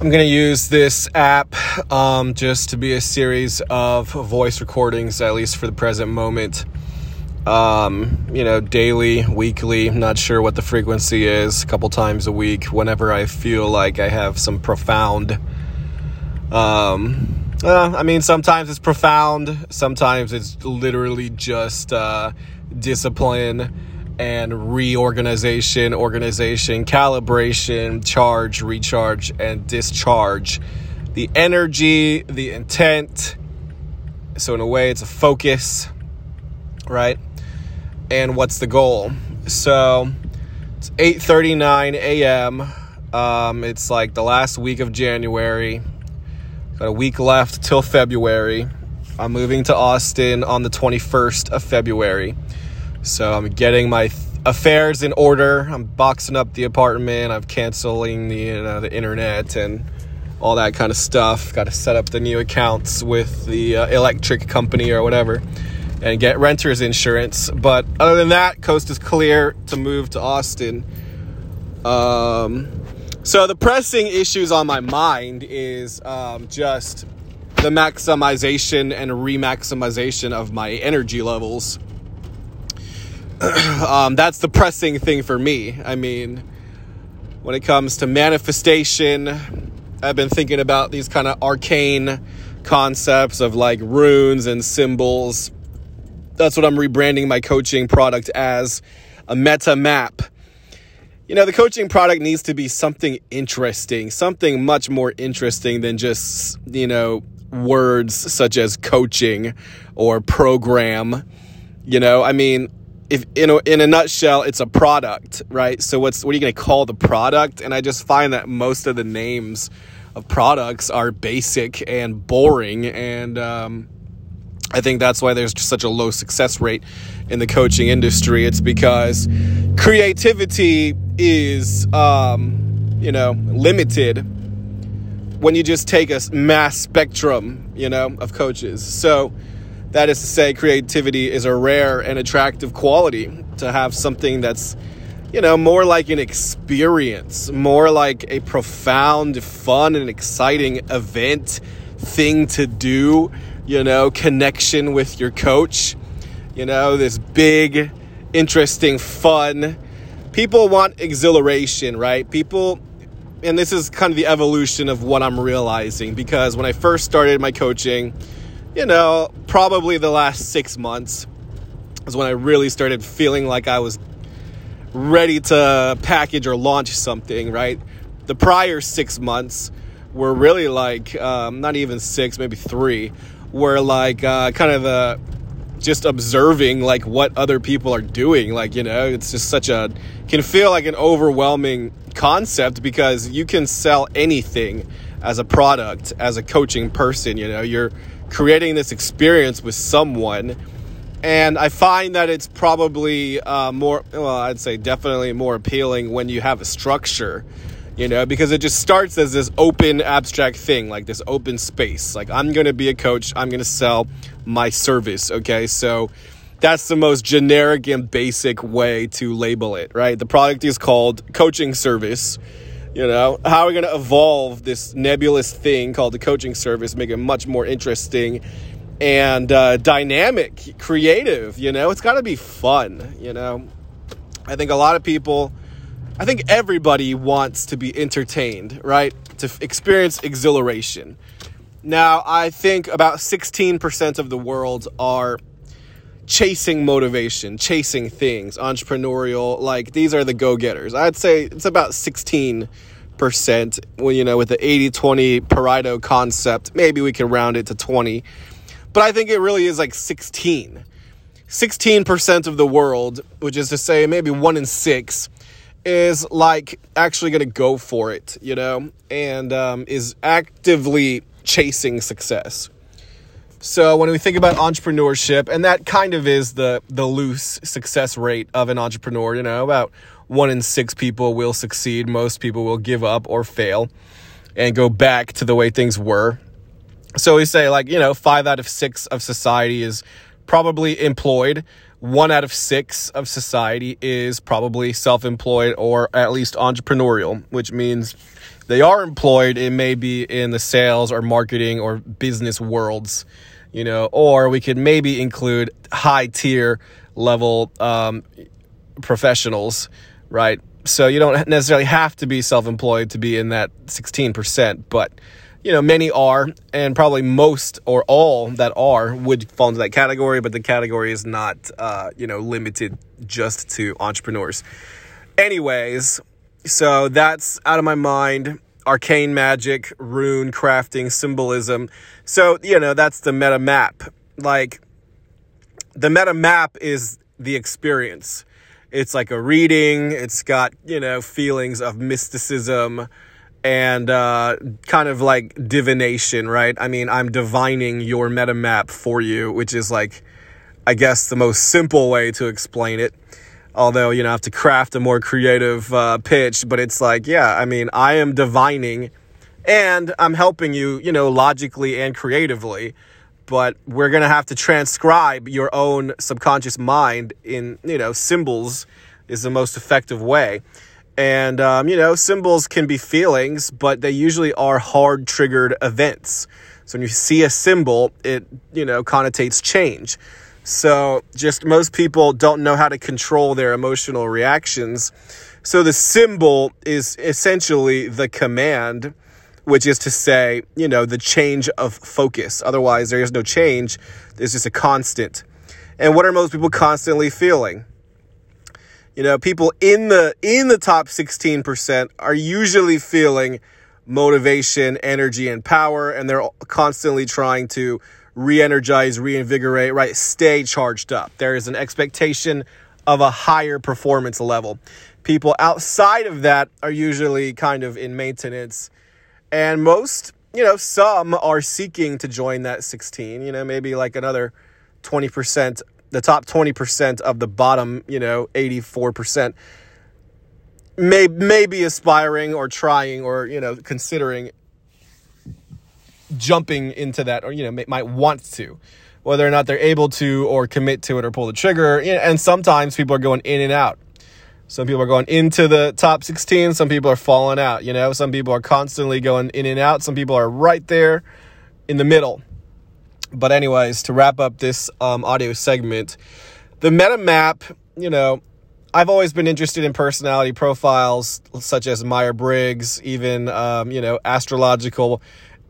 I'm going to use this app um, just to be a series of voice recordings, at least for the present moment. Um, you know, daily, weekly, not sure what the frequency is, a couple times a week, whenever I feel like I have some profound. Um, uh, I mean, sometimes it's profound, sometimes it's literally just uh, discipline and reorganization, organization, calibration, charge, recharge, and discharge. The energy, the intent. So, in a way, it's a focus, right? And what's the goal? So, it's 8:39 a.m. Um, it's like the last week of January. Got a week left till February. I'm moving to Austin on the 21st of February. So I'm getting my th- affairs in order. I'm boxing up the apartment. I'm canceling the you know, the internet and all that kind of stuff. Got to set up the new accounts with the uh, electric company or whatever and get renter's insurance. But other than that, coast is clear to move to Austin. Um, so the pressing issues on my mind is um, just the maximization and remaximization of my energy levels um, that's the pressing thing for me. I mean, when it comes to manifestation, I've been thinking about these kind of arcane concepts of like runes and symbols. That's what I'm rebranding my coaching product as a meta map. You know, the coaching product needs to be something interesting, something much more interesting than just, you know, words such as coaching or program. You know, I mean, if in a, in a nutshell it's a product right? So what's what are you going to call the product? And i just find that most of the names of products are basic and boring and um, i think that's why there's such a low success rate in the coaching industry. It's because creativity is um, you know limited when you just take a mass spectrum you know of coaches. So that is to say, creativity is a rare and attractive quality to have something that's, you know, more like an experience, more like a profound, fun, and exciting event, thing to do, you know, connection with your coach, you know, this big, interesting, fun. People want exhilaration, right? People and this is kind of the evolution of what I'm realizing because when I first started my coaching, you know, probably the last six months is when I really started feeling like I was ready to package or launch something, right? The prior six months were really like, um, not even six, maybe three, were like uh, kind of the just observing like what other people are doing. Like, you know, it's just such a, can feel like an overwhelming concept because you can sell anything as a product, as a coaching person, you know, you're, creating this experience with someone. And I find that it's probably uh, more, well, I'd say definitely more appealing when you have a structure, you know, because it just starts as this open, abstract thing, like this open space. Like, I'm going to be a coach, I'm going to sell my service, okay? So that's the most generic and basic way to label it, right? The product is called coaching service you know, how are we going to evolve this nebulous thing called the coaching service, make it much more interesting and uh, dynamic, creative? You know, it's got to be fun. You know, I think a lot of people, I think everybody wants to be entertained, right? To f- experience exhilaration. Now, I think about 16% of the world are chasing motivation, chasing things, entrepreneurial, like these are the go-getters. I'd say it's about 16% well, you know, with the 80-20 Pareto concept. Maybe we can round it to 20. But I think it really is like 16. 16% of the world, which is to say maybe 1 in 6 is like actually going to go for it, you know, and um, is actively chasing success. So when we think about entrepreneurship, and that kind of is the the loose success rate of an entrepreneur, you know, about one in six people will succeed. Most people will give up or fail and go back to the way things were. So we say like, you know, five out of six of society is probably employed one out of six of society is probably self employed or at least entrepreneurial, which means they are employed. It may be in the sales or marketing or business worlds, you know, or we could maybe include high tier level um, professionals, right? So you don't necessarily have to be self employed to be in that 16%, but you know, many are, and probably most or all that are would fall into that category, but the category is not, uh, you know, limited just to entrepreneurs. Anyways, so that's out of my mind. Arcane magic, rune crafting, symbolism. So, you know, that's the meta map. Like, the meta map is the experience. It's like a reading, it's got, you know, feelings of mysticism and uh, kind of like divination, right? I mean, I'm divining your meta map for you, which is like, I guess, the most simple way to explain it. Although, you know, I have to craft a more creative uh, pitch, but it's like, yeah, I mean, I am divining and I'm helping you, you know, logically and creatively. But we're to have to transcribe your own subconscious mind in, you know, symbols is the most effective way. And, um, you know, symbols can be feelings, but they usually are hard triggered events. So when you see a symbol, it, you know, connotates change. So just most people don't know how to control their emotional reactions. So the symbol is essentially the command, which is to say, you know, the change of focus. Otherwise, there is no change. There's just a constant. And what are most people constantly feeling? you know people in the in the top 16% are usually feeling motivation energy and power and they're constantly trying to re-energize reinvigorate right? Stay charged up. There is an expectation of a higher performance level. People outside of that are usually kind of in maintenance. And most you know some are seeking to join that 16 you know maybe like another 20% the top 20% of the bottom, you know, 84% may may be aspiring or trying or, you know, considering jumping into that or you know, might want to. Whether or not they're able to or commit to it or pull the trigger. And sometimes people are going in and out. Some people are going into the top 16, some people are falling out, you know. Some people are constantly going in and out, some people are right there in the middle. But, anyways, to wrap up this um, audio segment, the meta map, you know, I've always been interested in personality profiles such as Myers Briggs, even, um, you know, astrological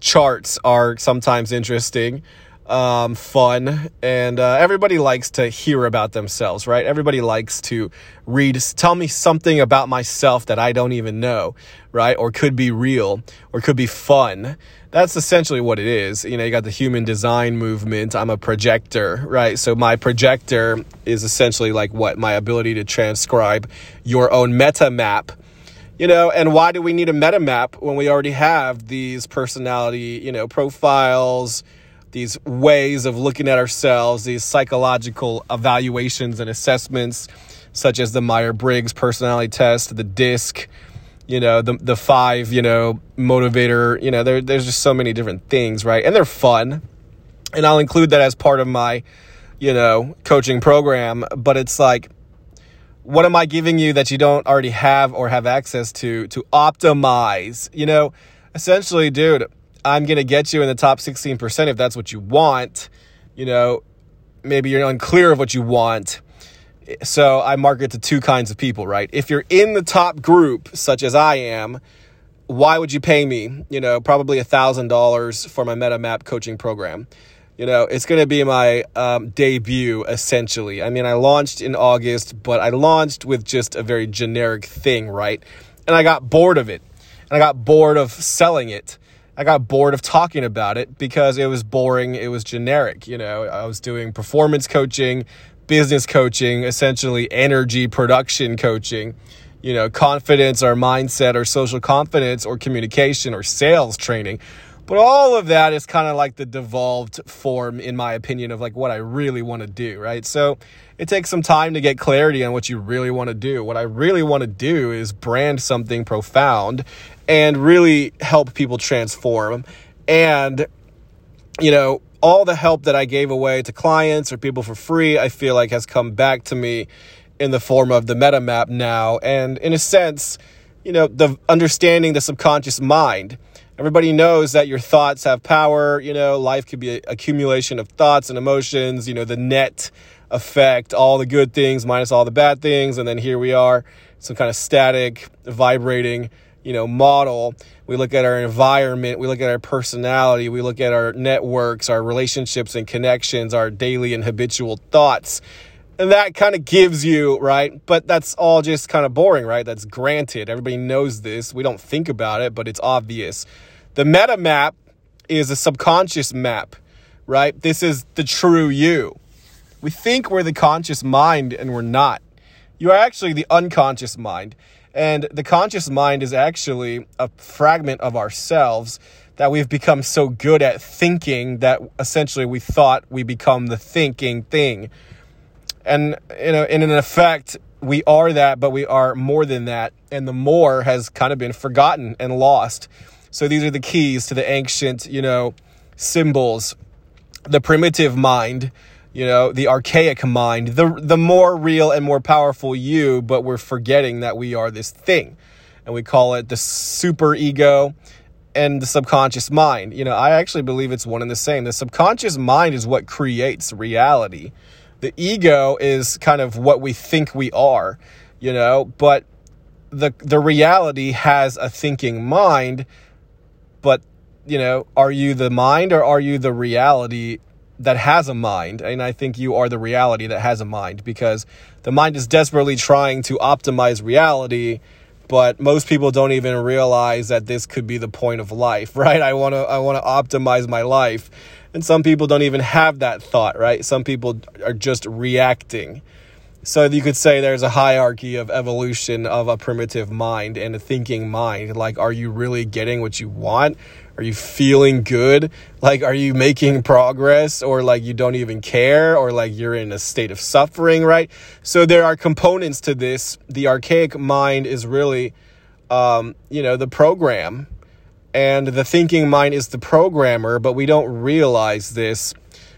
charts are sometimes interesting, um, fun, and uh, everybody likes to hear about themselves, right? Everybody likes to read, tell me something about myself that I don't even know, right? Or could be real, or could be fun that's essentially what it is. You know, you got the human design movement. I'm a projector, right? So my projector is essentially like what? My ability to transcribe your own meta map. You know, and why do we need a meta map when we already have these personality, you know, profiles, these ways of looking at ourselves, these psychological evaluations and assessments, such as the Myers Briggs personality test, the DISC, you know the the five you know motivator you know there there's just so many different things right? And they're fun. And I'll include that as part of my you know coaching program but it's like what am I giving you that you don't already have or have access to to optimize you know essentially dude I'm going to get you in the top 16% if that's what you want you know maybe you're unclear of what you want so I market to two kinds of people, right? If you're in the top group, such as I am, why would you pay me? You know, probably a thousand dollars for my MetaMap coaching program. You know, it's going to be my um, debut essentially. I mean, I launched in August, but I launched with just a very generic thing, right? And I got bored of it. And I got bored of selling it. I got bored of talking about it because it was boring. It was generic. You know, I was doing performance coaching, business coaching, essentially energy production coaching, you know, confidence or mindset or social confidence or communication or sales training. But all of that is kind of like the devolved form, in my opinion, of like what I really want to do, right? So it takes some time to get clarity on what you really want to do. What I really want to do is brand something profound and really help people transform. And, you know, all the help that I gave away to clients or people for free, I feel like has come back to me in the form of the meta map now. And in a sense, you know, the understanding the subconscious mind. Everybody knows that your thoughts have power. You know, life could be accumulation of thoughts and emotions, you know, the net effect, all the good things minus all the bad things. And then here we are, some kind of static, vibrating, you know, model. We look at our environment, we look at our personality, we look at our networks, our relationships and connections, our daily and habitual thoughts and that kind of gives you, right? But that's all just kind of boring, right? That's granted. Everybody knows this. We don't think about it, but it's obvious. The meta map is a subconscious map, right? This is the true you. We think we're the conscious mind and we're not. You are actually the unconscious mind. And the conscious mind is actually a fragment of ourselves that we've become so good at thinking that essentially we thought we become the thinking thing and you know, in an effect, we are that, but we are more than that. And the more has kind of been forgotten and lost. So these are the keys to the ancient, you know, symbols, the primitive mind, you know, the archaic mind, the the more real and more powerful you, but we're forgetting that we are this thing. And we call it the super ego and the subconscious mind. You know, I actually believe it's one and the same. The subconscious mind is what creates reality the ego is kind of what we think we are, you know, but the the reality has a thinking mind, but you know, are you the mind or are you the reality that has a mind? And I think you are the reality that has a mind because the mind is desperately trying to optimize reality but most people don't even realize that this could be the point of life, right? I want to I want to optimize my life. And some people don't even have that thought, right? Some people are just reacting. So you could say there's a hierarchy of evolution of a primitive mind and a thinking mind. Like, are you really getting what you want? Are you feeling good? Like, are you making progress or like you don't even care or like you're in a state of suffering, right? So there are components to this. The archaic mind is really, um, you know, the program and the thinking mind is the programmer, but we don't realize this.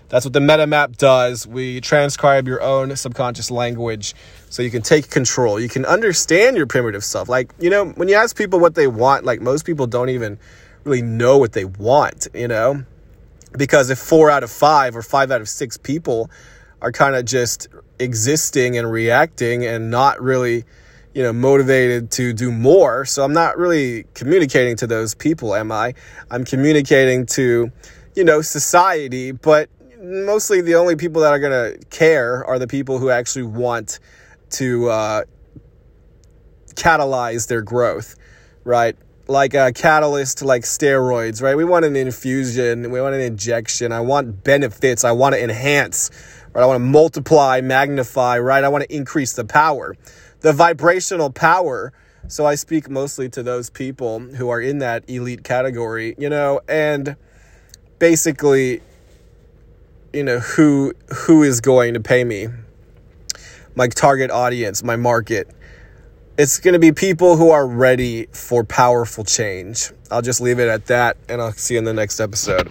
That's what the meta map does. We transcribe your own subconscious language so you can take control. You can understand your primitive self. Like, you know, when you ask people what they want, like most people don't even really know what they want, you know? Because if four out of five or five out of six people are kind of just existing and reacting and not really you know, motivated to do more. So I'm not really communicating to those people, am I? I'm communicating to, you know, society, but mostly the only people that are going to care are the people who actually want to uh, catalyze their growth, right? Like a catalyst, like steroids, right? We want an infusion, we want an injection. I want benefits, I want to enhance, right? I want to multiply, magnify, right? I want to increase the power the vibrational power. So I speak mostly to those people who are in that elite category, you know, and basically, you know, who who is going to pay me? My target audience, my market. It's going to be people who are ready for powerful change. I'll just leave it at that and I'll see you in the next episode.